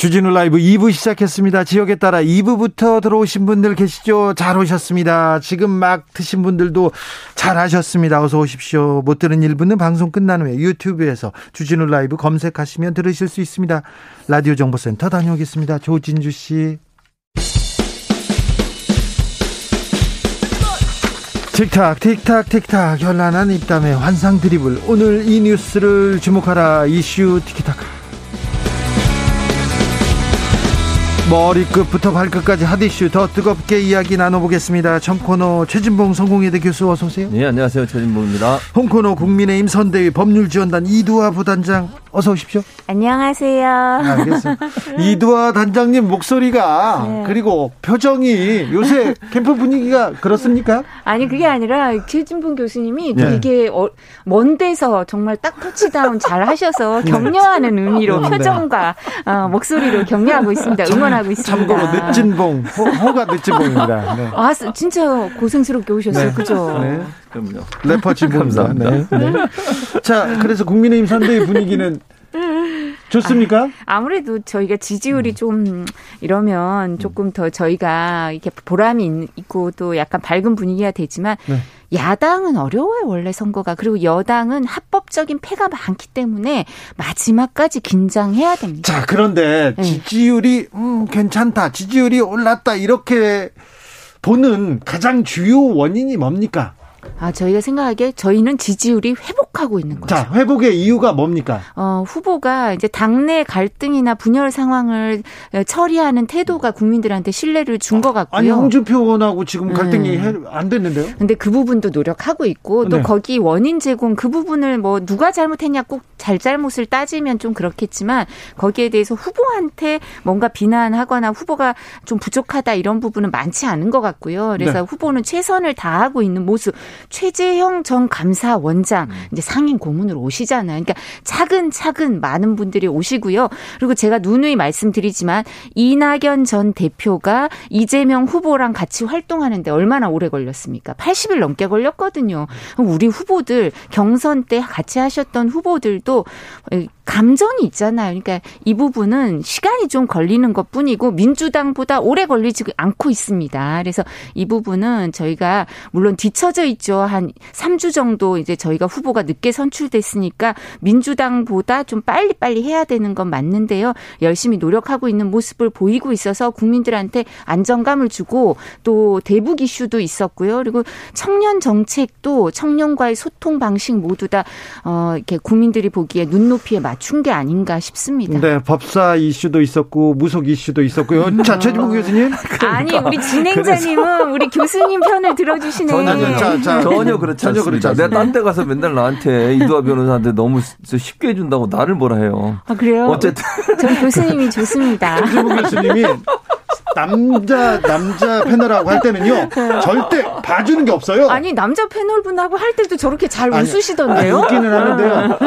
주진우 라이브 2부 시작했습니다. 지역에 따라 2부부터 들어오신 분들 계시죠? 잘 오셨습니다. 지금 막 드신 분들도 잘 하셨습니다. 어서 오십시오. 못 들은 1부는 방송 끝난 후에 유튜브에서 주진우 라이브 검색하시면 들으실 수 있습니다. 라디오 정보센터 다녀오겠습니다. 조진주 씨. 틱탁 틱탁 틱탁 현란한 입담의 환상 드리블 오늘 이 뉴스를 주목하라 이슈 티키타카 머리끝부터 발끝까지 핫이슈 더 뜨겁게 이야기 나눠보겠습니다. 청코노 최진봉 성공회대 교수 어서 오세요. 네 안녕하세요 최진봉입니다. 홍코노 국민의힘 선대위 법률지원단 이두화 부단장 어서 오십시오. 안녕하세요. 알겠습니다. 이두화 단장님 목소리가 네. 그리고 표정이 요새 캠프 분위기가 그렇습니까? 아니 그게 아니라 최진봉 교수님이 네. 되게 어, 먼 데서 정말 딱 터치다운 잘 하셔서 네. 격려하는 의미로 네. 표정과 어, 목소리로 격려하고 있습니다. 응원하고 있습니다. 참고로 늦진봉 호, 가 늦진봉입니다. 네. 아 진짜 고생스럽게 오셨어요. 네. 그죠? 네. 그럼요. 래퍼 진봉입니다. 네. 네. 자 그래서 국민의힘 선대위 분위기는 좋습니까? 아, 무래도 저희가 지지율이 음. 좀 이러면 조금 더 저희가 이렇게 보람이 있고 또 약간 밝은 분위기가 되지만 네. 야당은 어려워요, 원래 선거가. 그리고 여당은 합법적인 패가 많기 때문에 마지막까지 긴장해야 됩니다. 자, 그런데 네. 지지율이 음, 괜찮다. 지지율이 올랐다. 이렇게 보는 가장 주요 원인이 뭡니까? 아, 저희가 생각하기에 저희는 지지율이 회복하고 있는 거죠. 자, 회복의 이유가 뭡니까? 어, 후보가 이제 당내 갈등이나 분열 상황을 처리하는 태도가 국민들한테 신뢰를 준 것 같고요. 아니, 홍준표 의원하고 지금 갈등이 음. 안 됐는데요? 근데 그 부분도 노력하고 있고 또 네. 거기 원인 제공 그 부분을 뭐 누가 잘못했냐 꼭 잘잘못을 따지면 좀 그렇겠지만 거기에 대해서 후보한테 뭔가 비난하거나 후보가 좀 부족하다 이런 부분은 많지 않은 것 같고요. 그래서 네. 후보는 최선을 다하고 있는 모습. 최재형 전 감사원장 음. 이제 상임 고문으로 오시잖아요. 그러니까 차근차근 많은 분들이 오시고요. 그리고 제가 누누이 말씀드리지만 이낙연 전 대표가 이재명 후보랑 같이 활동하는데 얼마나 오래 걸렸습니까? 80일 넘게 걸렸거든요. 우리 후보들 경선 때 같이 하셨던 후보들도 감정이 있잖아요. 그러니까 이 부분은 시간이 좀 걸리는 것 뿐이고 민주당보다 오래 걸리지 않고 있습니다. 그래서 이 부분은 저희가 물론 뒤처져 있죠. 한 3주 정도 이제 저희가 후보가 늦게 선출됐으니까 민주당보다 좀 빨리빨리 해야 되는 건 맞는데요. 열심히 노력하고 있는 모습을 보이고 있어서 국민들한테 안정감을 주고 또 대북 이슈도 있었고요. 그리고 청년 정책도 청년과의 소통 방식 모두 다 어, 이렇게 국민들이 보기에 눈높이에 맞 맞춘 게 아닌가 싶습니다. 네, 법사 이슈도 있었고 무속 이슈도 있었고요. 자, 최진국 교수님. 아니, 우리 진행자님은 우리 교수님 편을 들어주시네. 전혀, 자, 자, 전혀 그렇지 전혀 그렇지 않습니다. 내가 딴 데 가서 맨날 나한테 이두아 변호사한테 너무 쉽게 해준다고 나를 뭐라 해요. 아, 그래요? 어쨌든. 전 교수님이 좋습니다. 최진국 교수님이 남자 남자 패널하고 할 때는요 절대 봐주는 게 없어요. 아니 남자 패널분하고 할 때도 저렇게 잘 아니, 웃으시던데요. 아니, 웃기는 하는데요.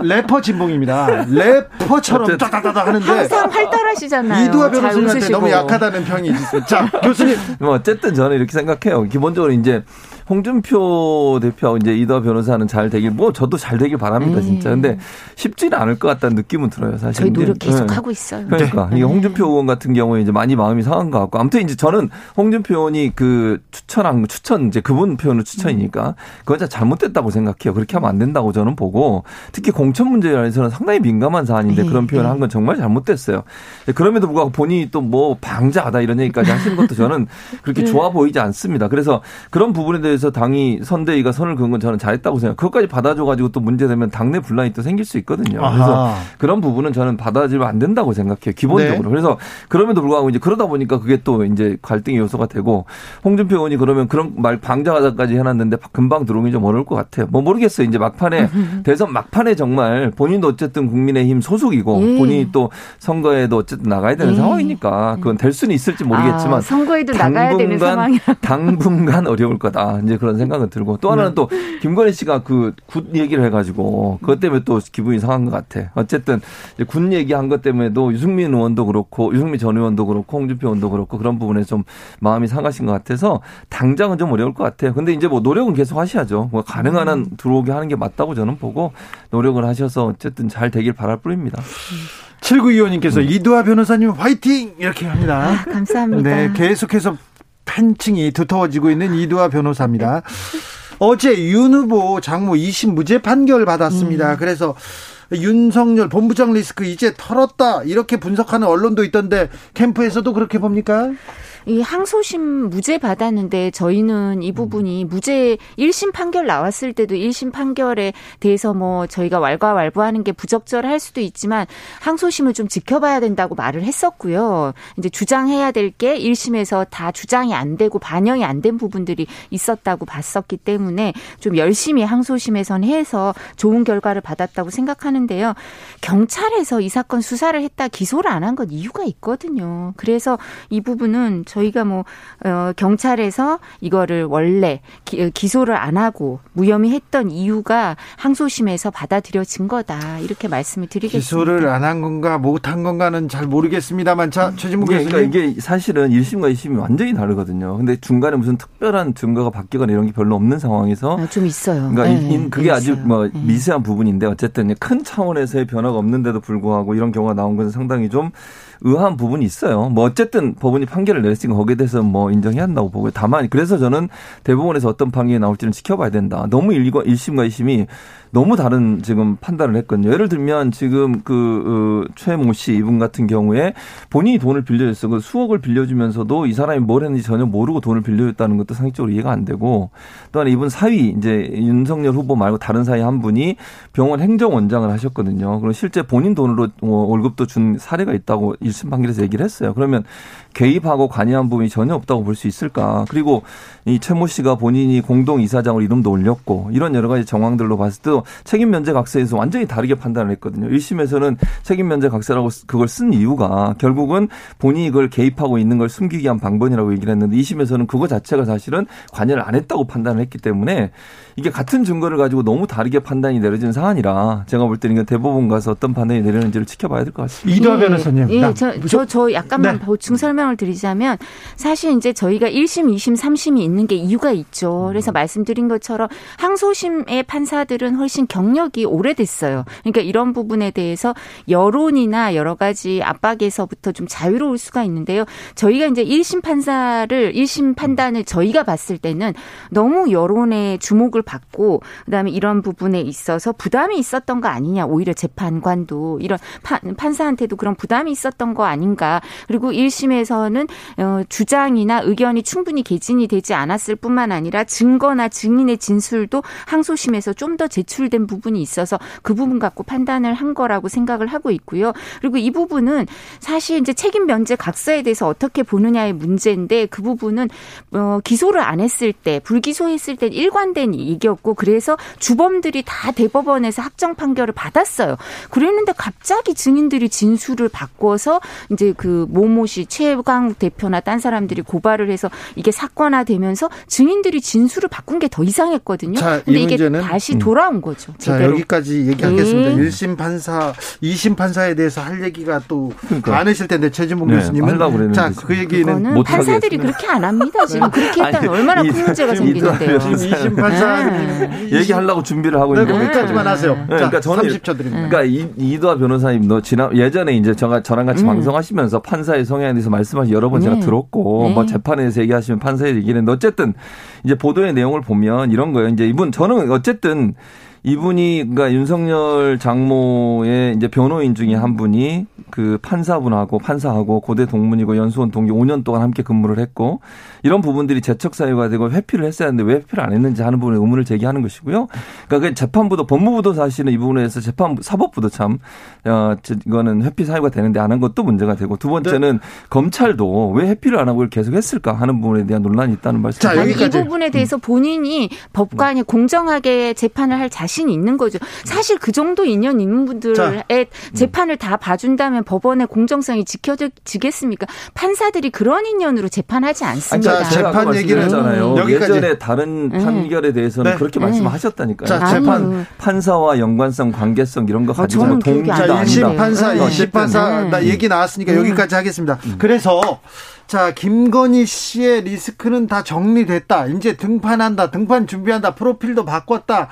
래퍼 진봉입니다. 래퍼처럼 따다다다 하는데 항상 활달하시잖아요. 이두아 변호사님한테 너무 약하다는 평이 있어요. 자 교수님. 뭐 어쨌든 저는 이렇게 생각해요. 기본적으로 이제 홍준표 대표하고 이제 이더 변호사는 잘 되길 뭐 저도 잘 되길 바랍니다 네. 진짜. 근데 쉽지는 않을 것 같다는 느낌은 들어요 사실. 저희 노력 계속 네. 하고 있어요. 그러니까 네. 이게 홍준표 의원 같은 경우에 이제 많이 마음이 상한 것 같고 아무튼 이제 저는 홍준표 의원이 그 추천한 추천 이제 그분 표현은 추천이니까 그건 잘못됐다고 생각해요. 그렇게 하면 안 된다고 저는 보고 특히 공천 문제에 대해서는 상당히 민감한 사안인데 네. 그런 표현을 한 건 정말 잘못됐어요. 그럼에도 불구하고 본인이 또 뭐 방자하다 이런 얘기까지 하시는 것도 저는 그렇게 네. 좋아 보이지 않습니다. 그래서 그런 부분에 대해서 대해서 당이 선대위가 선을 그은 건 저는 잘했다고 생각. 그것까지 받아줘가지고 또 문제되면 당내 분란이 또 생길 수 있거든요. 아하. 그래서 그런 부분은 저는 받아주면 안 된다고 생각해요. 기본적으로. 네. 그래서 그럼에도 불구하고 이제 그러다 보니까 그게 또 이제 갈등의 요소가 되고 홍준표 의원이 그러면 그런 말 방자하다까지 해놨는데 금방 들어오기 좀 어려울 것 같아요. 뭐 모르겠어요. 이제 막판에 대선 막판에 정말 본인도 어쨌든 국민의힘 소속이고 예. 본인이 또 선거에도 어쨌든 나가야 되는 예. 상황이니까 그건 될 수는 있을지 모르겠지만 아, 선거에도 나가야 되는 상황이 당분간 어려울 거다. 이제 그런 생각은 들고 또 하나는 네. 또 김건희 씨가 그굿 얘기를 해가지고 그것 때문에 또 기분이 상한 것 같아. 어쨌든 군 얘기한 것 때문에도 유승민 의원도 그렇고 유승민 전 의원도 그렇고 홍준표 의원도 그렇고 그런 부분에 좀 마음이 상하신 것 같아서 당장은 좀 어려울 것 같아요. 근데 이제 뭐 노력은 계속 하셔야죠. 뭐 가능한 한 들어오게 하는 게 맞다고 저는 보고 노력을 하셔서 어쨌든 잘 되길 바랄 뿐입니다. 7925님께서 음. 이두아 변호사님 화이팅! 이렇게 합니다. 아, 감사합니다. 네, 계속해서 팬층이 두터워지고 있는 이두아 변호사입니다. 어제 윤 후보 장모 2심 무죄 판결 받았습니다. 음. 그래서 윤석열 본부장 리스크 이제 털었다 이렇게 분석하는 언론도 있던데 캠프에서도 그렇게 봅니까? 이 항소심 무죄 받았는데 저희는 이 부분이 무죄 1심 판결 나왔을 때도 1심 판결에 대해서 뭐 저희가 왈가왈부하는 게 부적절할 수도 있지만 항소심을 좀 지켜봐야 된다고 말을 했었고요. 이제 주장해야 될 게 1심에서 다 주장이 안 되고 반영이 안 된 부분들이 있었다고 봤었기 때문에 좀 열심히 항소심에선 해서 좋은 결과를 받았다고 생각하는 데요. 경찰에서 이 사건 수사를 했다 기소를 안 한 건 이유가 있거든요. 그래서 이 부분은 저희가 뭐 어, 경찰에서 이거를 원래 기, 기소를 안 하고 무혐의 했던 이유가 항소심에서 받아들여진 거다 이렇게 말씀을 드리겠습니다. 기소를 안 한 건가 못 한 건가는 잘 모르겠습니다만 자 최진무 교수님 그러니까 이게 사실은 1심과 2심이 완전히 다르거든요. 근데 중간에 무슨 특별한 증거가 바뀌거나 이런 게 별로 없는 상황에서 아, 좀 있어요. 그러니까 네, 그게 아주 뭐 네. 미세한 부분인데 어쨌든 큰 차원에서의 변화가 없는데도 불구하고 이런 경우가 나온 것은 상당히 좀 의아한 부분이 있어요. 뭐 어쨌든 법원이 판결을 내렸으니까 거기에 대해서 뭐 인정해야 한다고 보고요. 다만 그래서 저는 대법원에서 어떤 판결이 나올지는 지켜봐야 된다. 너무 1심과 2심이 너무 다른 지금 판단을 했거든요. 예를 들면 지금 그 어, 최모 씨 이분 같은 경우에 본인이 돈을 빌려줬어. 그 수억을 빌려주면서도 이 사람이 뭘 했는지 전혀 모르고 돈을 빌려줬다는 것도 상식적으로 이해가 안 되고 또한 이분 사위 이제 윤석열 후보 말고 다른 사위 한 분이 병원 행정원장을 하셨거든요. 그럼 실제 본인 돈으로 뭐 월급도 준 사례가 있다고 1심 판결에서 얘기를 했어요. 그러면 개입하고 관여한 부분이 전혀 없다고 볼 수 있을까? 그리고 이 최모 씨가 본인이 공동 이사장으로 이름도 올렸고 이런 여러 가지 정황들로 봤을 때 책임 면제 각서에서 완전히 다르게 판단을 했거든요. 1심에서는 책임 면제 각서라고 그걸 쓴 이유가 결국은 본인이 그걸 개입하고 있는 걸 숨기기 위한 방법이라고 얘기를 했는데 2심에서는 그거 자체가 사실은 관여를 안 했다고 판단을 했기 때문에 이게 같은 증거를 가지고 너무 다르게 판단이 내려진 사안이라 제가 볼 때는 대법원 가서 어떤 판단이 내려는지를 지켜봐야 될 것 같습니다. 이도 변호사님. 예, 저, 저, 저 약간만 네. 보충 설명을 드리자면 사실 이제 저희가 1심, 2심, 3심이 있는 게 이유가 있죠. 그래서 말씀드린 것처럼 항소심의 판사들은 훨씬 경력이 오래됐어요. 그러니까 이런 부분에 대해서 여론이나 여러 가지 압박에서부터 좀 자유로울 수가 있는데요. 저희가 이제 1심 판사를 1심 판단을 저희가 봤을 때는 너무 여론의 주목을 받고 그다음에 이런 부분에 있어서 부담이 있었던 거 아니냐. 오히려 재판관도 이런 판, 사한테도 그런 부담이 있었던 거 아닌가. 그리고 1심에서는 어, 주장이나 의견이 충분히 개진이 되지 않았을 뿐만 아니라 증거나 증인의 진술도 항소심에서 좀 더 제출된 부분이 있어서 그 부분 갖고 판단을 한 거라고 생각을 하고 있고요. 그리고 이 부분은 사실 이제 책임 면제 각서에 대해서 어떻게 보느냐의 문제인데 그 부분은 어, 기소를 안 했을 때 불기소했을 때 일관된 얘기였고 그래서 주범들이 다 대법원에서 확정 판결을 받았어요. 그랬는데 갑자기 증인들이 진술을 바꿔서 이제 그 모모 씨 최강 대표나 딴 사람들이 고발을 해서 이게 사건화되면서 증인들이 진술을 바꾼 게 더 이상했거든요. 자, 근데 이게 다시 음. 돌아온 거죠. 자, 제대로. 여기까지 얘기하겠습니다. 네. 1심 판사, 2심 판사에 대해서 할 얘기가 또 그러니까. 많으실 텐데 최진봉 네, 교수님은 자, 그 얘기는 판사들이 그렇게 안 합니다. 지금 그렇게 했다면 얼마나 큰 문제가 생기는데요. 2심 판사 네. 얘기하려고 준비를 하고 있는데 네, 거기까지만 하세요. 네, 그러니까 저는 30초 드립니다. 그러니까 이, 도아 변호사님 너 지난 예전에 이제 저가 저랑 같이 음. 방송하시면서 판사의 성향에 대해서 말씀하시 여러 번 제가 네. 들었고 네. 뭐 재판에서 얘기하시면 판사의 얘기는 어쨌든 이제 보도의 내용을 보면 이런 거예요. 이제 이분 저는 어쨌든 이분이 그러니까 윤석열 장모의 이제 변호인 중에 한 분이 그 판사분하고 판사하고 고대 동문이고 연수원 동기 5년 동안 함께 근무를 했고 이런 부분들이 재척 사유가 되고 회피를 했어야 하는데 왜 회피를 안 했는지 하는 부분에 의문을 제기하는 것이고요. 그러니까 그 재판부도 법무부도 사실은 이 부분에 서 재판 사법부도 참 어, 이거는 회피 사유가 되는데 안 한 것도 문제가 되고 두 번째는 네. 검찰도 왜 회피를 안 하고 계속 했을까 하는 부분에 대한 논란이 있다는 말씀. 자, 여기까지. 이 부분에 대해서 본인이 법관이 공정하게 재판을 할 자신 자신이 있는 거죠. 사실 그 정도 인연 있는 분들의 자, 재판을 다 봐준다면 법원의 공정성이 지켜지겠습니까? 판사들이 그런 인연으로 재판하지 않습니다. 자, 재판 얘기를 하잖아요. 음. 예전에 다른 네. 판결에 대해서는 네. 그렇게 네. 말씀하셨다니까요. 자, 재판 판사와 연관성, 관계성 이런 거 아, 가지고 아, 동의다 1심 판사, 2심 판사 나 얘기 나왔으니까 여기까지 하겠습니다. 음. 그래서 자, 김건희 씨의 리스크는 다 정리됐다. 이제 등판한다. 등판 준비한다. 프로필도 바꿨다.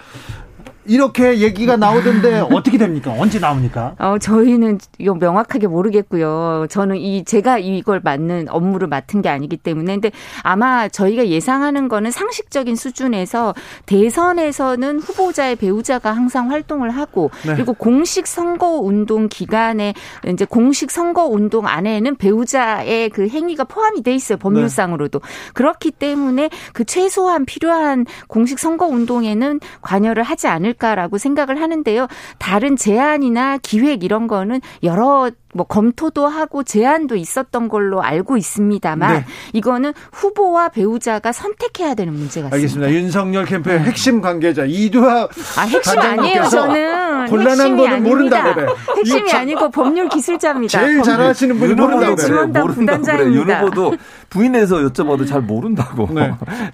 이렇게 얘기가 나오던데 어떻게 됩니까? 언제 나옵니까? 어, 저희는 이거 명확하게 모르겠고요. 저는 이 제가 이걸 맡는 업무를 맡은 게 아니기 때문에 근데 아마 저희가 예상하는 거는 상식적인 수준에서 대선에서는 후보자의 배우자가 항상 활동을 하고 네. 그리고 공식 선거 운동 기간에 이제 공식 선거 운동 안에는 배우자의 그 행위가 포함이 돼 있어요. 법률상으로도. 네. 그렇기 때문에 그 최소한 필요한 공식 선거 운동에는 관여를 하지 않을 않을까라고 생각을 하는데요. 다른 제안이나 기획 이런 거는 여러 뭐 검토도 하고 제안도 있었던 걸로 알고 있습니다만 네. 이거는 후보와 배우자가 선택해야 되는 문제 같습니다. 알겠습니다. 윤석열 캠프의 네. 핵심 관계자 이두하 아 핵심 아니에요. 저는 곤란한 거는 모른다 그래. 핵심이 아니고 법률 기술자입니다. 제일 잘하시는 분이 모른다 그래. 모른다 그래. 윤 후보도 부인해서 여쭤봐도 잘 모른다고. 네.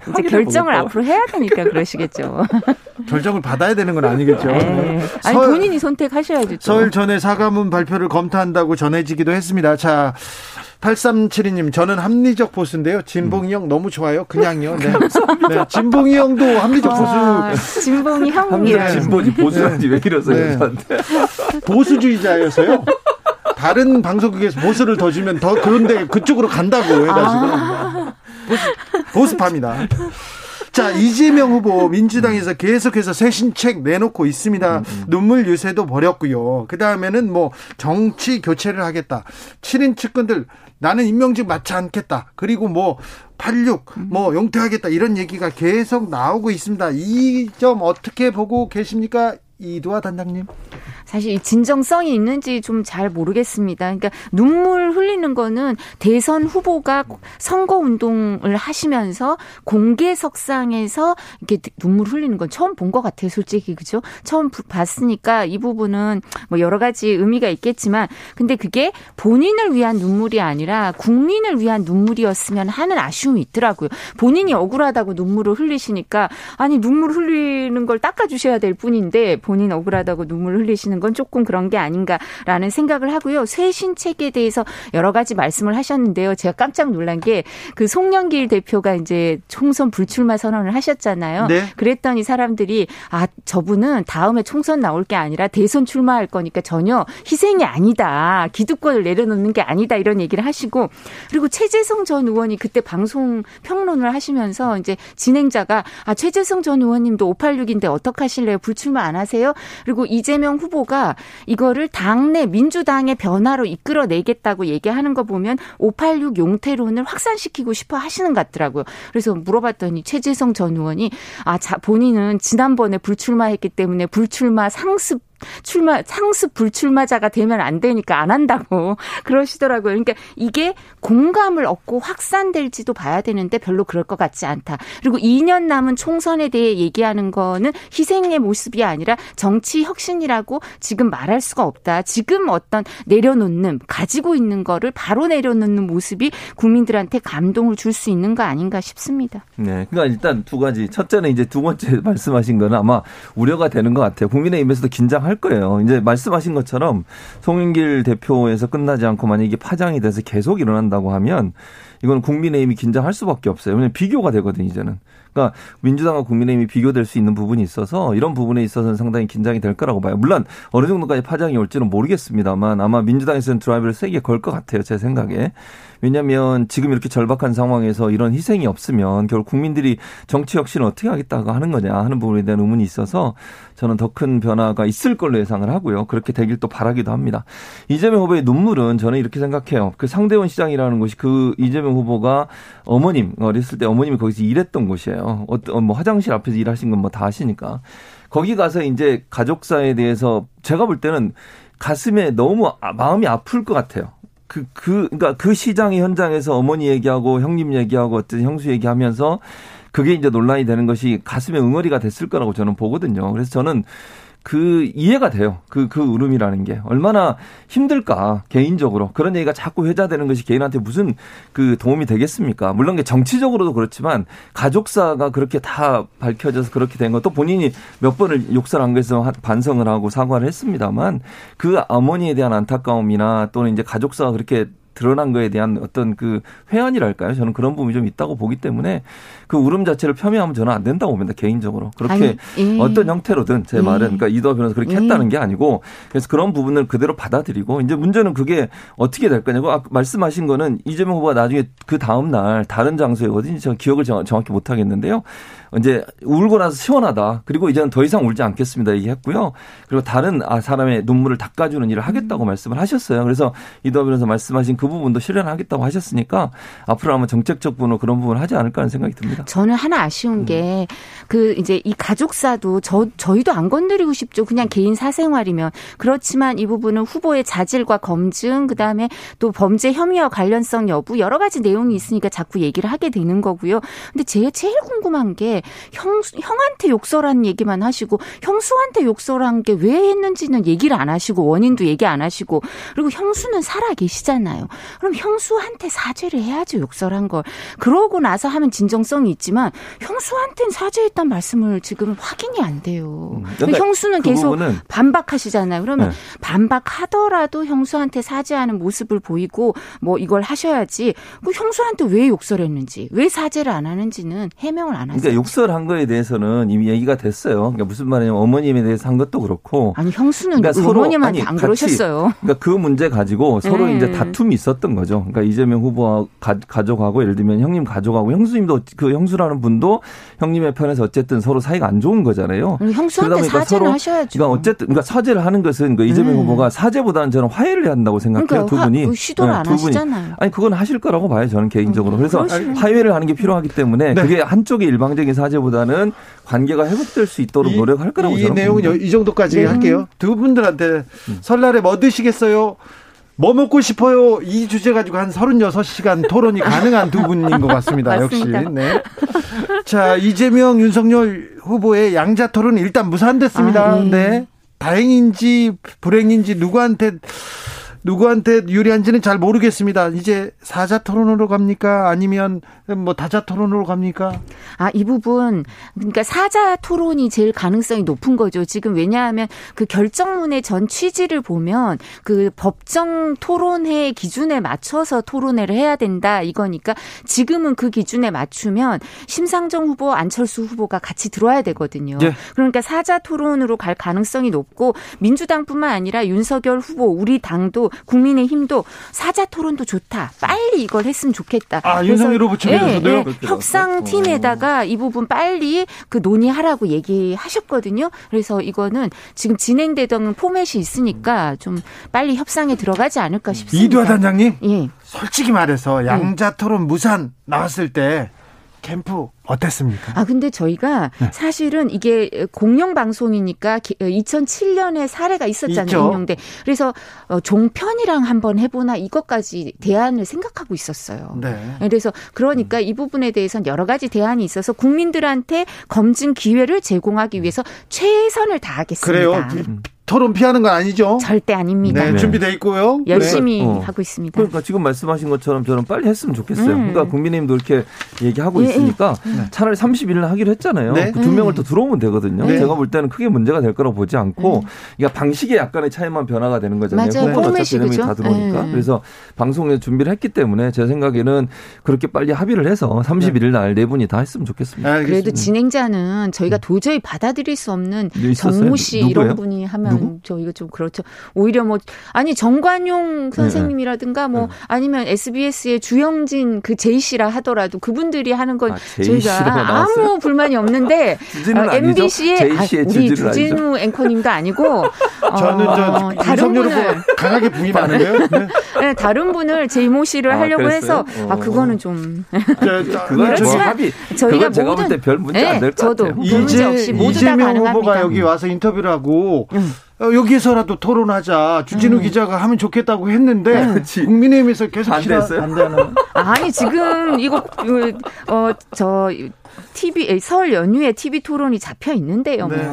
이제 결정을 앞으로 해야 되니까 그러시겠죠. 결정을 받아야 되는 건 아니겠죠. 네. 아니 본인이 선택하셔야죠. 서울 전에 사과문 발표를 검토한다고 전해지기도 했습니다. 자, 8372님, 저는 합리적 보수인데요. 진봉이 형 너무 좋아요. 그냥요. 네. 네. 진봉이 형도 합리적 아, 보수. 진봉이 형이에요. 진보지 보수인지 왜 이러세요, 네. 보수주의자여서요. 다른 방송국에서 보수를 더 주면 더 그런데 그쪽으로 간다고 해가지고. 아. 보수, 보수파입니다. 자, 이재명 후보 민주당에서 계속해서 쇄신책 내놓고 있습니다. 음, 음. 눈물 유세도 벌였고요. 그 다음에는 뭐 정치 교체를 하겠다. 7인 측근들 나는 임명직 맞지 않겠다. 그리고 뭐 86, 뭐 용퇴하겠다. 이런 얘기가 계속 나오고 있습니다. 이 점 어떻게 보고 계십니까? 이두아 단장님. 사실 진정성이 있는지 좀 잘 모르겠습니다. 그러니까 눈물 흘리는 거는 대선 후보가 선거 운동을 하시면서 공개석상에서 이렇게 눈물 흘리는 건 처음 본 것 같아요, 솔직히 그죠? 처음 봤으니까 이 부분은 뭐 여러 가지 의미가 있겠지만, 근데 그게 본인을 위한 눈물이 아니라 국민을 위한 눈물이었으면 하는 아쉬움이 있더라고요. 본인이 억울하다고 눈물을 흘리시니까 아니 눈물 흘리는 걸 닦아주셔야 될 뿐인데 본인 억울하다고 눈물 흘리시는 건 조금 그런 게 아닌가라는 생각을 하고요. 쇄신책에 대해서 여러 가지 말씀을 하셨는데요. 제가 깜짝 놀란 게 그 송영길 대표가 이제 총선 불출마 선언을 하셨잖아요. 네. 그랬더니 사람들이 아 저분은 다음에 총선 나올 게 아니라 대선 출마할 거니까 전혀 희생이 아니다. 기득권을 내려놓는 게 아니다 이런 얘기를 하시고 그리고 최재성 전 의원이 그때 방송 평론을 하시면서 이제 진행자가 아 최재성 전 의원님도 586인데 어떡하실래요? 불출마 안 하세요? 그리고 이재명 후보가 이거를 당내 민주당의 변화로 이끌어내겠다고 얘기하는 거 보면 586 용태론을 확산시키고 싶어 하시는 것 같더라고요. 그래서 물어봤더니 최재성 전 의원이 아, 자, 본인은 지난번에 불출마했기 때문에 불출마 상습 출마 상습 불출마자가 되면 안 되니까 안 한다고 그러시더라고요. 그러니까 이게 공감을 얻고 확산될지도 봐야 되는데 별로 그럴 것 같지 않다. 그리고 2년 남은 총선에 대해 얘기하는 거는 희생의 모습이 아니라 정치 혁신이라고 지금 말할 수가 없다. 지금 어떤 내려놓는 가지고 있는 거를 바로 내려놓는 모습이 국민들한테 감동을 줄 수 있는 거 아닌가 싶습니다. 네. 그러니까 일단 두 가지. 첫째는 이제 두 번째 말씀하신 거는 아마 우려가 되는 것 같아요. 국민의힘에서도 긴장 할 거예요. 이제 말씀하신 것처럼 송영길 대표에서 끝나지 않고 만약 이게 파장이 돼서 계속 일어난다고 하면 이건 국민의힘이 긴장할 수밖에 없어요. 왜냐면 비교가 되거든요, 이제는. 그러니까 민주당과 국민의힘이 비교될 수 있는 부분이 있어서 이런 부분에 있어서는 상당히 긴장이 될 거라고 봐요. 물론 어느 정도까지 파장이 올지는 모르겠습니다만 아마 민주당에서는 드라이브를 세게 걸 것 같아요. 제 생각에. 왜냐하면 지금 이렇게 절박한 상황에서 이런 희생이 없으면 결국 국민들이 정치 혁신을 어떻게 하겠다고 하는 거냐 하는 부분에 대한 의문이 있어서 저는 더 큰 변화가 있을 걸로 예상을 하고요. 그렇게 되길 또 바라기도 합니다. 이재명 후보의 눈물은 저는 이렇게 생각해요. 그 상대원 시장이라는 곳이 그 이재명 후보가 어머님 어렸을 때 어머님이 거기서 일했던 곳이에 요. 어떤 뭐 화장실 앞에서 일하신 건 뭐 다 아시니까 거기 가서 이제 가족사에 대해서 제가 볼 때는 가슴에 너무 아, 마음이 아플 것 같아요. 그, 그, 그니까 그 시장의 현장에서 어머니 얘기하고 형님 얘기하고 어떤 형수 얘기하면서 그게 이제 논란이 되는 것이 가슴에 응어리가 됐을 거라고 저는 보거든요. 그래서 저는 그 이해가 돼요. 그, 그 울음이라는 게. 얼마나 힘들까, 개인적으로. 그런 얘기가 자꾸 회자되는 것이 개인한테 무슨 그 도움이 되겠습니까? 물론 정치적으로도 그렇지만 가족사가 그렇게 다 밝혀져서 그렇게 된 것도 본인이 몇 번을 욕설한 것에서 반성을 하고 사과를 했습니다만 그 어머니에 대한 안타까움이나 또는 이제 가족사가 그렇게 드러난 거에 대한 어떤 그 회한이랄까요? 저는 그런 부분이 좀 있다고 보기 때문에 그 울음 자체를 폄훼하면 저는 안 된다고 봅니다. 개인적으로. 그렇게 아니, 예. 어떤 형태로든 제 예. 말은 그러니까 이도 변호사 그렇게 예. 했다는 게 아니고 그래서 그런 부분을 그대로 받아들이고 이제 문제는 그게 어떻게 될 거냐고 아, 말씀하신 거는 이재명 후보가 나중에 그 다음 날 다른 장소에 어딘지 제가 기억을 정확히 못 하겠는데요. 이제 울고 나서 시원하다. 그리고 이제는 더 이상 울지 않겠습니다. 얘기했고요. 그리고 다른 아 사람의 눈물을 닦아주는 일을 하겠다고 음. 말씀을 하셨어요. 그래서 변호사 말씀하신 그 부분도 실현하겠다고 하셨으니까 앞으로 아마 정책적 분으로 그런 부분을 하지 않을까 하는 생각이 듭니다. 저는 하나 아쉬운 음. 게그 이제 이 가족사도 저 저희도 안 건드리고 싶죠. 그냥 개인 사생활이면 그렇지만 이 부분은 후보의 자질과 검증 그다음에 또 범죄 혐의와 관련성 여부 여러 가지 내용이 있으니까 자꾸 얘기를 하게 되는 거고요. 근데 제일 궁금한 게 형, 형한테 욕설한 얘기만 하시고 형수한테 욕설한 게 왜 했는지는 얘기를 안 하시고 원인도 얘기 안 하시고 그리고 형수는 살아 계시잖아요. 그럼 형수한테 사죄를 해야죠 욕설한 걸. 그러고 나서 하면 진정성이 있지만 형수한테는 사죄했단 말씀을 지금 확인이 안 돼요. 음, 형수는 그 계속 반박하시잖아요. 그러면 네. 반박하더라도 형수한테 사죄하는 모습을 보이고 뭐 이걸 하셔야지 그 형수한테 왜 욕설했는지 왜 사죄를 안 하는지는 해명을 안 하세요. 그러니까 욕설한 거에 대해서는 이미 얘기가 됐어요. 그러니까 무슨 말이냐면 어머님에 대해서 한 것도 그렇고 아니 형수는 그러니까 서로 어머님한테 아니, 안 그러셨어요. 그러니까 그 문제 가지고 서로 네. 이제 다툼이 있었던 거죠. 그러니까 이재명 후보와 가, 가족하고 예를 들면 형님 가족하고 형수님도 그 형수라는 분도 형님의 편에서 어쨌든 서로 사이가 안 좋은 거잖아요. 형수한테 사죄를 서로, 하셔야죠. 그러니까 어쨌든 그러니까 사죄를 하는 것은 그 이재명 네. 후보가 사죄보다는 저는 화해를 해야 한다고 생각해요. 그러니까 두 분이 화, 시도를 네, 안 하시잖아요. 아니 그건 하실 거라고 봐요. 저는 개인적으로. 음, 그래서 그러시면. 화해를 하는 게 필요하기 때문에 네. 그게 한쪽의 일방적인 사죄보다는 관계가 회복될 수 있도록 이, 노력할 거라고 이 저는 내용은 봅니다. 이 정도까지 네. 할게요. 두 분들한테 음. 설날에 뭐 드시겠어요? 뭐 먹고 싶어요? 이 주제 가지고 한 36시간 토론이 가능한 두 분인 것 같습니다. 역시. 네. 자, 이재명, 윤석열 후보의 양자 토론은 일단 무산됐습니다. 아, 네. 네. 다행인지 불행인지 누구한테 누구한테 유리한지는 잘 모르겠습니다. 이제 사자 토론으로 갑니까? 아니면 뭐 다자 토론으로 갑니까? 아, 이 부분 그러니까 사자 토론이 제일 가능성이 높은 거죠. 지금 왜냐하면 그 결정문의 전 취지를 보면 그 법정 토론회 기준에 맞춰서 토론회를 해야 된다 이거니까 지금은 그 기준에 맞추면 심상정 후보, 안철수 후보가 같이 들어와야 되거든요. 네. 그러니까 사자 토론으로 갈 가능성이 높고 민주당뿐만 아니라 윤석열 후보 우리 당도 국민의힘도 사자 토론도 좋다. 빨리 이걸 했으면 좋겠다. 아 윤석열 후보 측에서도요? 네, 네. 협상팀에다가 이 부분 빨리 그 논의하라고 얘기하셨거든요. 그래서 이거는 지금 진행되던 포맷이 있으니까 좀 빨리 협상에 들어가지 않을까 싶습니다. 이두하 단장님, 예. 솔직히 말해서 양자 토론 무산 나왔을 때 캠프 어땠습니까? 아, 근데 저희가 네. 사실은 이게 공영 방송이니까 2007년에 사례가 있었잖아요. 인용돼. 그래서 어, 종편이랑 한번 해보나 이것까지 대안을 생각하고 있었어요. 네. 그래서 그러니까 이 부분에 대해서는 여러 가지 대안이 있어서 국민들한테 검증 기회를 제공하기 위해서 최선을 다하겠습니다. 그래요. 토론 피하는 건 아니죠? 절대 아닙니다. 네, 준비돼 있고요. 열심히 네. 어. 하고 있습니다. 그러니까 지금 말씀하신 것처럼 저는 빨리 했으면 좋겠어요. 음. 그러니까 국민의힘도 이렇게 얘기하고 예, 있으니까 예. 차라리 30일 날 하기로 했잖아요. 네. 그두 명을 음. 더 들어오면 되거든요. 네. 제가 볼 때는 크게 문제가 될 거라고 보지 않고 음. 그러니까 방식에 약간의 차이만 변화가 되는 거잖아요. 맞아요. 어차피 그죠? 다 들어오니까. 네. 그래서 방송에 준비를 했기 때문에 제 생각에는 그렇게 빨리 합의를 해서 31일 날 네 분이 다 했으면 좋겠습니다. 아, 그래도 진행자는 저희가 음. 도저히 받아들일 수 없는 네, 정모 씨 이런 분이 하면 누구? 저희가 좀 그렇죠. 오히려 뭐 아니 정관용 네. 선생님이라든가 뭐 네. 아니면 SBS의 주영진 그 제이 씨라 하더라도 그분들이 하는 건 아, 저희가 아무 불만이 없는데 어, MBC의 아, 우리 주진우 앵커님도 아니고 저는 저 어, 다른 분을 강하게 부인하는데요. 네. 네, 다른 분을 제이모 씨를 아, 하려고 그랬어요? 해서 아 그거는 좀 그건 뭐 합의 저희가 제가 모든 별 문제 네, 안될 것 같아요. 별 문제 없이 모두 다 가능합니다. 후보가 여기 와서 인터뷰를 하고 음. 어, 여기에서라도 토론하자. 주진우 음. 기자가 하면 좋겠다고 했는데 네. 국민의힘에서 계속 반대했어요. 반대하는. 아니 지금 이거 어저 TV 설 연휴에 TV 토론이 잡혀 있는데요. 뭐. 네.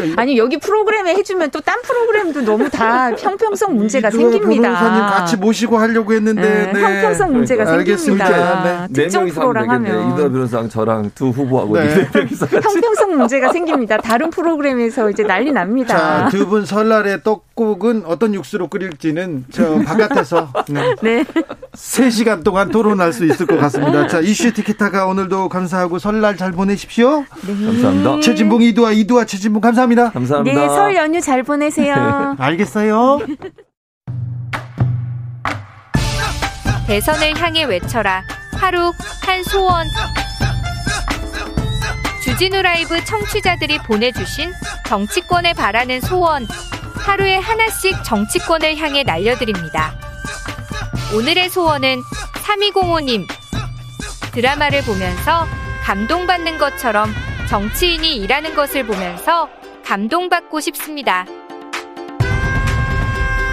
네. 아니 여기 프로그램에 해주면 또 딴 프로그램도 너무 다 형평성 문제가 생깁니다. 변호사님 같이 모시고 하려고 했는데 네, 네. 형평성 문제가 생깁니다. 네. 특정 프로랑 하면 이도 변호사랑 저랑 두 후보하고 네. 네 형평성 문제가 생깁니다. 다른 프로그램에서 이제 난리 납니다. 두 분 설날에 떡국은 어떤 육수로 끓일지는 저 바깥에서 네. 3시간 동안 토론할 수 있을 것 같습니다. 자 이슈 티키타가 오늘도 감사하고 설날 잘 보내십시오. 네. 감사합니다. 최진봉 이두아 이두아 최진봉 감사합니다. 감사합니다. 네, 설 연휴 잘 보내세요. 알겠어요. 대선을 향해 외쳐라. 하루 한 소원. 주진우 라이브 청취자들이 보내주신 정치권에 바라는 소원. 하루에 하나씩 정치권을 향해 날려드립니다. 오늘의 소원은 3205님. 드라마를 보면서 감동받는 것처럼 정치인이 일하는 것을 보면서 감동받고 싶습니다.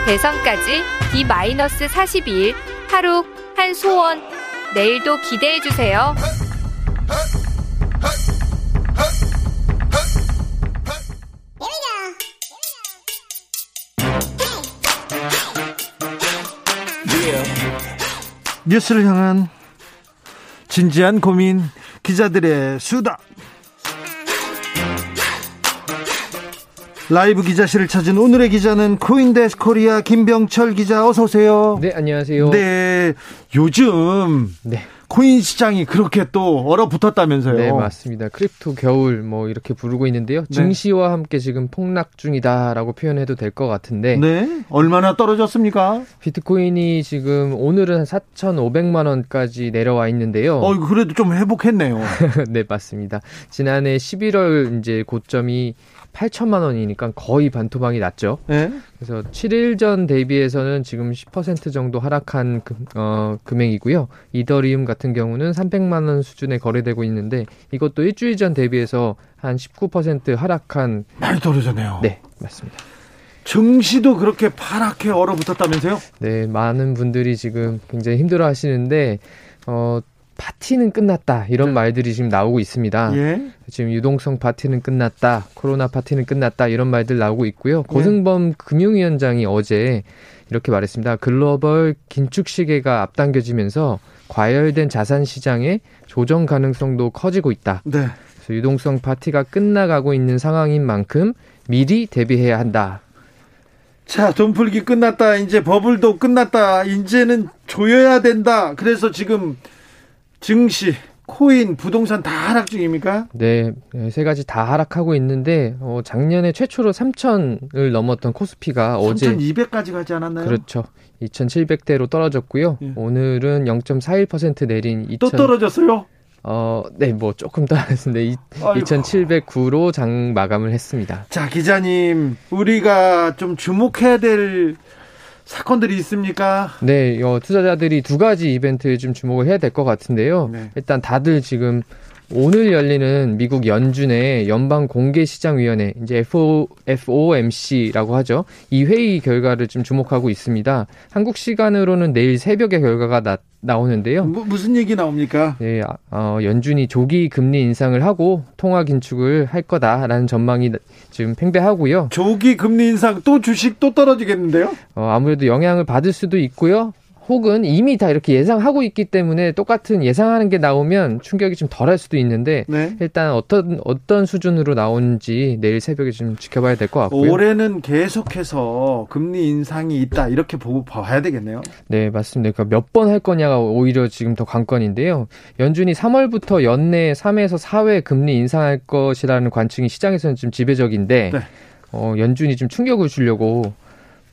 대선까지 D-42일 하루 한 소원 내일도 기대해 주세요. 뉴스를 향한 진지한 고민 기자들의 수다 라이브 기자실을 찾은 오늘의 기자는 코인데스크 코리아 김병철 기자 어서 오세요. 네, 안녕하세요. 네. 요즘 네. 코인 시장이 그렇게 또 얼어붙었다면서요. 네, 맞습니다. crypto 겨울 뭐 이렇게 부르고 있는데요. 네. 증시와 함께 지금 폭락 중이다라고 표현해도 될 것 같은데. 네. 얼마나 떨어졌습니까? 비트코인이 지금 오늘은 4,500만 원까지 내려와 있는데요. 어, 그래도 좀 회복했네요. 네, 맞습니다. 지난해 11월 이제 고점이 8천만 원이니까 거의 반토막이 났죠. 네? 그래서 7일 전 대비해서는 지금 10% 정도 하락한 금, 어, 금액이고요. 이더리움 같은 경우는 300만 원 수준에 거래되고 있는데 이것도 일주일 전 대비해서 한 19% 하락한 많이 떨어졌네요. 네, 맞습니다. 증시도 그렇게 파랗게 얼어붙었다면서요? 네, 많은 분들이 지금 굉장히 힘들어 하시는데 어 파티는 끝났다 이런 네. 말들이 지금 나오고 있습니다. 예? 지금 유동성 파티는 끝났다, 코로나 파티는 끝났다 이런 말들 나오고 있고요. 예. 고승범 금융위원장이 어제 이렇게 말했습니다. 글로벌 긴축 시계가 앞당겨지면서 과열된 자산 시장의 조정 가능성도 커지고 있다. 네. 그래서 유동성 파티가 끝나가고 있는 상황인 만큼 미리 대비해야 한다. 자, 돈 풀기 끝났다. 이제 버블도 끝났다. 이제는 조여야 된다. 그래서 지금 증시, 코인, 부동산 다 하락 중입니까? 네, 네, 세 가지 다 하락하고 있는데 어, 작년에 최초로 3천을 넘었던 코스피가 3 어제 3,200까지 가지 않았나요? 그렇죠. 2,700대로 떨어졌고요. 예. 오늘은 0.41% 내린 2,000... 또 떨어졌어요? 어, 네, 뭐 조금 떨어졌는데 2,709로 장 마감을 했습니다. 자, 기자님, 우리가 좀 주목해야 될 사건들이 있습니까? 네, 어, 투자자들이 두 가지 이벤트에 좀 주목을 해야 될 것 같은데요. 네. 일단 다들 지금 오늘 열리는 미국 연준의 연방 공개 시장 위원회 이제 FO, FOMC라고 하죠. 이 회의 결과를 좀 주목하고 있습니다. 한국 시간으로는 내일 새벽에 결과가 나, 나오는데요. 뭐, 무슨 얘기 나옵니까? 네, 아, 어, 연준이 조기 금리 인상을 하고 통화 긴축을 할 거다라는 전망이 지금 팽배하고요. 조기 금리 인상 또 주식 또 떨어지겠는데요? 어, 아무래도 영향을 받을 수도 있고요. 혹은 이미 다 이렇게 예상하고 있기 때문에 똑같은 예상하는 게 나오면 충격이 좀 덜할 수도 있는데 네. 일단 어떤 어떤 수준으로 나오는지 내일 새벽에 좀 지켜봐야 될 것 같고요. 올해는 계속해서 금리 인상이 있다 이렇게 보고 봐야 되겠네요. 네 맞습니다. 그러니까 몇 번 할 거냐가 오히려 지금 더 관건인데요. 연준이 3월부터 연내 3에서 4회 금리 인상할 것이라는 관측이 시장에서는 좀 지배적인데 네. 어, 연준이 좀 충격을 주려고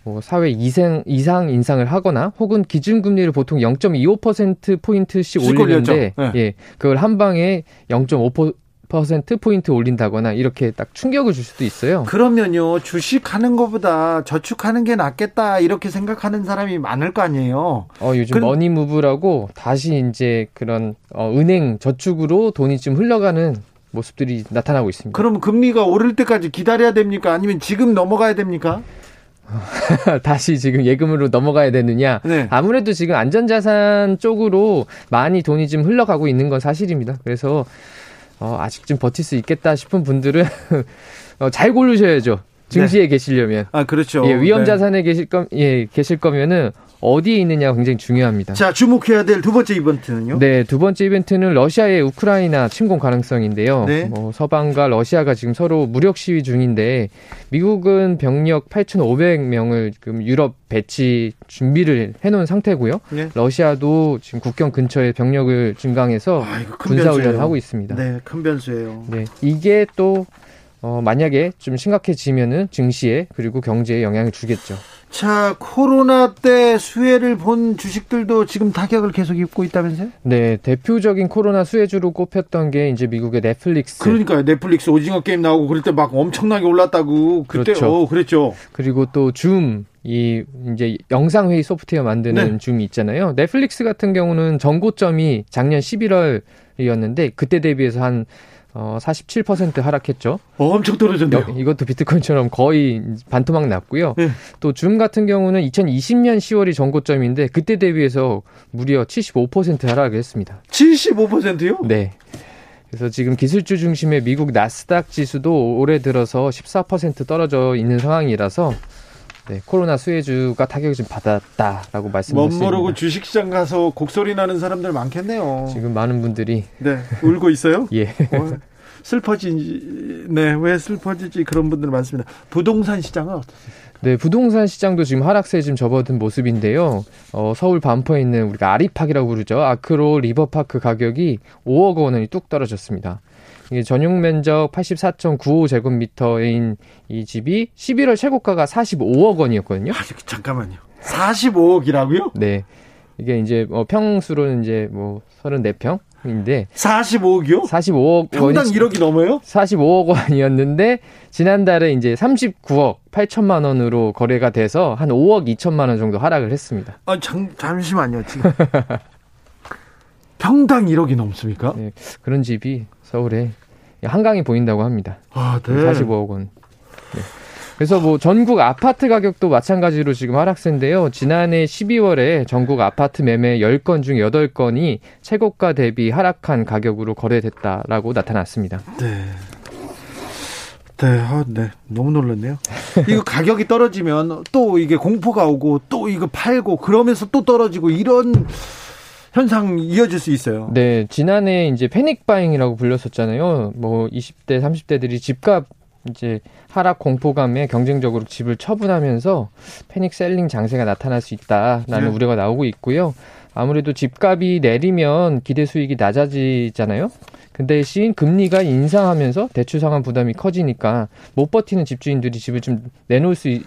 뭐 4회 이상, 이상 인상을 하거나 혹은 기준금리를 보통 0.25% 포인트씩 올리는데 네. 예, 그걸 한 방에 0.5% 퍼센트 포인트 올린다거나 이렇게 딱 충격을 줄 수도 있어요. 그러면요 주식하는 것보다 저축하는 게 낫겠다 이렇게 생각하는 사람이 많을 거 아니에요. 어 요즘 그... money move라고 다시 이제 그런 어, 은행 저축으로 돈이 좀 흘러가는 모습들이 나타나고 있습니다. 그럼 금리가 오를 때까지 기다려야 됩니까? 아니면 지금 넘어가야 됩니까? 다시 지금 예금으로 넘어가야 되느냐? 네. 아무래도 지금 안전자산 쪽으로 많이 돈이 좀 흘러가고 있는 건 사실입니다. 그래서 어, 아직 좀 버틸 수 있겠다 싶은 분들은 어, 잘 고르셔야죠. 증시에 네. 계시려면. 아, 그렇죠. 예, 위험 네. 자산에 계실 거, 예, 계실 거면은 어디에 있느냐가 굉장히 중요합니다. 자, 주목해야 될 두 번째 이벤트는요? 네, 두 번째 이벤트는 러시아의 우크라이나 침공 가능성인데요. 네. 뭐 서방과 러시아가 지금 서로 무력 시위 중인데 미국은 병력 8,500명을 지금 유럽 배치 준비를 해놓은 상태고요. 네. 러시아도 지금 국경 근처에 병력을 증강해서 아, 군사 훈련을 하고 있습니다. 네, 큰 변수예요. 네, 이게 또 어, 만약에 좀 심각해지면은 증시에 그리고 경제에 영향을 주겠죠. 자, 코로나 때 수혜를 본 주식들도 지금 타격을 계속 입고 있다면서요? 네, 대표적인 코로나 수혜주로 꼽혔던 게 이제 미국의 넷플릭스. 그러니까요. 넷플릭스 오징어 게임 나오고 그럴 때 막 엄청나게 올랐다고 그때 그렇죠. 어, 그랬죠. 그리고 또 줌, 이 이제 영상 회의 소프트웨어 만드는 네. 줌이 있잖아요. 넷플릭스 같은 경우는 전고점이 작년 11월이었는데 그때 대비해서 한 어, 47% 하락했죠. 어, 엄청 떨어졌네요. 이것도 비트코인처럼 거의 반토막 났고요. 네. 또줌 같은 경우는 2020년 10월이 전고점인데 그때 대비해서 무려 75% 하락했습니다. 75%요? 네. 그래서 지금 기술주 중심의 미국 나스닥 지수도 올해 들어서 14% 떨어져 있는 상황이라서 네, 코로나 수혜주가 타격을 좀 받았다라고 말씀드렸습니다. 멋모르고 주식시장 가서 곡소리 나는 사람들 많겠네요. 지금 많은 분들이 네 울고 있어요. 예. 어, 슬퍼지 네왜 슬퍼지지 그런 분들 많습니다. 부동산 시장은 어떻습니까? 네, 부동산 시장도 지금 하락세에 지금 접어든 모습인데요. 어, 서울 반포에 있는 우리가 아리팍이라고 부르죠. 아크로 리버파크 가격이 5억 원이 뚝 떨어졌습니다. 이게 전용 면적 84.95제곱미터인 이 집이 11월 최고가가 45억 원이었거든요. 아, 잠깐만요. 45억이라고요? 네. 이게 이제 뭐 평수로는 이제 뭐 34평 인데 45억이요? 45억 평당 원이 1억이 넘어요? 45억 원이었는데 지난달에 이제 39억 8천만 원으로 거래가 돼서 한 5억 2천만 원 정도 하락을 했습니다. 아, 잠, 잠시만요. 지금 평당 1억이 넘습니까? 네, 그런 집이 서울에 한강이 보인다고 합니다. 아, 네. 45억 원. 네. 그래서 뭐 전국 아파트 가격도 마찬가지로 지금 하락세인데요. 지난해 12월에 전국 아파트 매매 10건 중 8건이 최고가 대비 하락한 가격으로 거래됐다라고 나타났습니다. 네. 네, 아, 네. 너무 놀랐네요. 이거 가격이 떨어지면 또 이게 공포가 오고 또 이거 팔고 그러면서 또 떨어지고 이런 현상 이어질 수 있어요. 네, 지난해 이제 패닉 바잉이라고 불렸었잖아요. 뭐 20대, 30대들이 집값 이제 하락 공포감에 경쟁적으로 집을 처분하면서 패닉 셀링 장세가 나타날 수 있다라는 네. 우려가 나오고 있고요. 아무래도 집값이 내리면 기대 수익이 낮아지잖아요. 그 대신 금리가 인상하면서 대출 상환 부담이 커지니까 못 버티는 집주인들이 집을 좀 내놓을 수 있,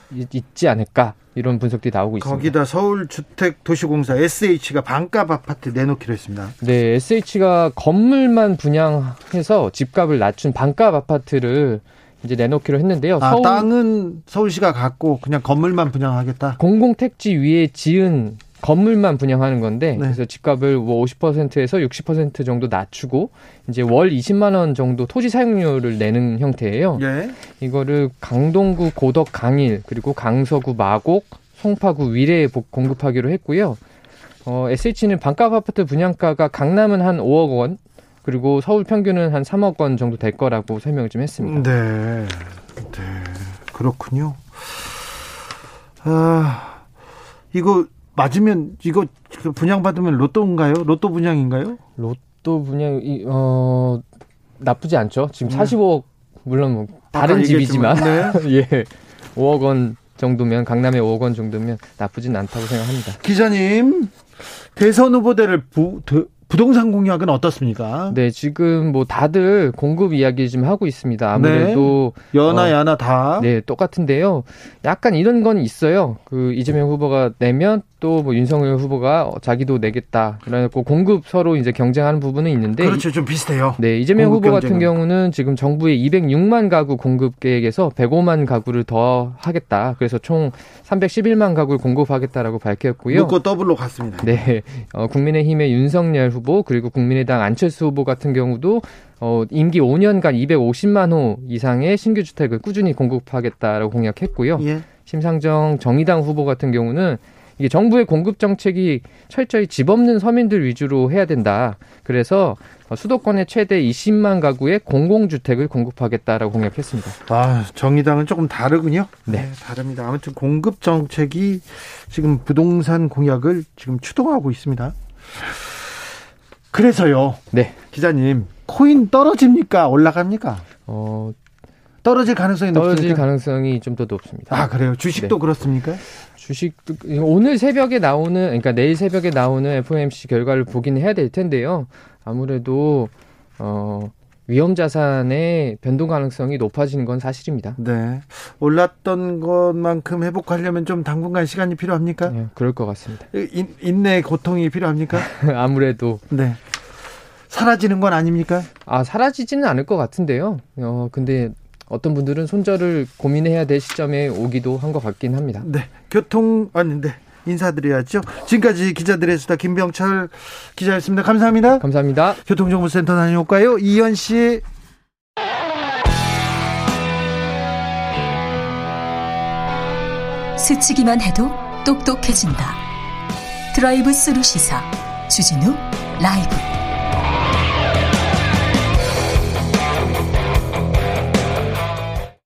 지 않을까 이런 분석들이 나오고 있습니다. 거기다 서울주택도시공사 SH가 반값 아파트 내놓기로 했습니다. 네, SH가 건물만 분양해서 집값을 낮춘 반값 아파트를 이제 내놓기로 했는데요. 아, 서울, 땅은 서울시가 갖고 그냥 건물만 분양하겠다. 공공택지 위에 지은 건물만 분양하는 건데 네. 그래서 집값을 뭐 50%에서 60% 정도 낮추고 이제 월 20만 원 정도 토지 사용료를 내는 형태예요. 예. 이거를 강동구 고덕 강일 그리고 강서구 마곡 송파구 위례에 공급하기로 했고요. 어, SH는 반값 아파트 분양가가 강남은 한 5억 원 그리고 서울 평균은 한 3억 원 정도 될 거라고 설명을 좀 했습니다. 네. 네. 그렇군요. 아, 이거 맞으면 이거 분양 받으면 로또인가요? 로또 분양인가요? 로또 분양 어 나쁘지 않죠. 지금 45억 물론 뭐 다른 집이지만 네. 예. 5억 원 정도면 강남에 5억 원 정도면 나쁘진 않다고 생각합니다. 기자님 대선 후보들을 부, 부동산 공약은 어떻습니까? 네, 지금 뭐 다들 공급 이야기 좀 하고 있습니다. 아무래도 네, 연하 어, 야나 다. 네, 똑같은데요. 약간 이런 건 있어요. 그 이재명 후보가 내면 또 뭐 윤석열 후보가 자기도 내겠다. 그래갖고 공급 서로 이제 경쟁하는 부분은 있는데 그렇죠. 좀 비슷해요. 네, 이재명 후보 경쟁은. 같은 경우는 지금 정부의 206만 가구 공급 계획에서 105만 가구를 더 하겠다. 그래서 총 311만 가구를 공급하겠다라고 밝혔고요. 묶고 더블로 갔습니다. 네. 어, 국민의힘의 윤석열 후보 그리고 국민의당 안철수 후보 같은 경우도 어, 임기 5년간 250만 호 이상의 신규 주택을 꾸준히 공급하겠다라고 공약했고요. 예. 심상정 정의당 후보 같은 경우는 이게 정부의 공급 정책이 철저히 집 없는 서민들 위주로 해야 된다. 그래서 수도권의 최대 20만 가구의 공공주택을 공급하겠다라고 공약했습니다. 아, 정의당은 조금 다르군요. 네. 네, 다릅니다. 아무튼 공급 정책이 지금 부동산 공약을 지금 추동하고 있습니다. 그래서요. 네. 기자님, 코인 떨어집니까? 올라갑니까? 어, 떨어질 가능성이 떨어질 높습니까? 가능성이 좀 더 높습니다. 아, 그래요? 주식도 네. 그렇습니까? 주식도 오늘 새벽에 나오는 그러니까 내일 새벽에 나오는 FOMC 결과를 보긴 해야 될 텐데요. 아무래도 어 위험 자산의 변동 가능성이 높아지는 건 사실입니다. 네. 올랐던 것만큼 회복하려면 좀 당분간 시간이 필요합니까? 네, 그럴 것 같습니다. 인, 인내 고통이 필요합니까? 아무래도 네. 사라지는 건 아닙니까? 아 사라지지는 않을 것 같은데요. 어 근데 어떤 분들은 손절을 고민해야 될 시점에 오기도 한 것 같긴 합니다. 네. 교통 아니 네. 인사드려야죠. 지금까지 기자들의 수다 김병철 기자였습니다. 감사합니다. 감사합니다. 교통정보센터 다녀올까요? 이현 씨. 스치기만 해도 똑똑해진다. 드라이브 스루 시사 주진우 라이브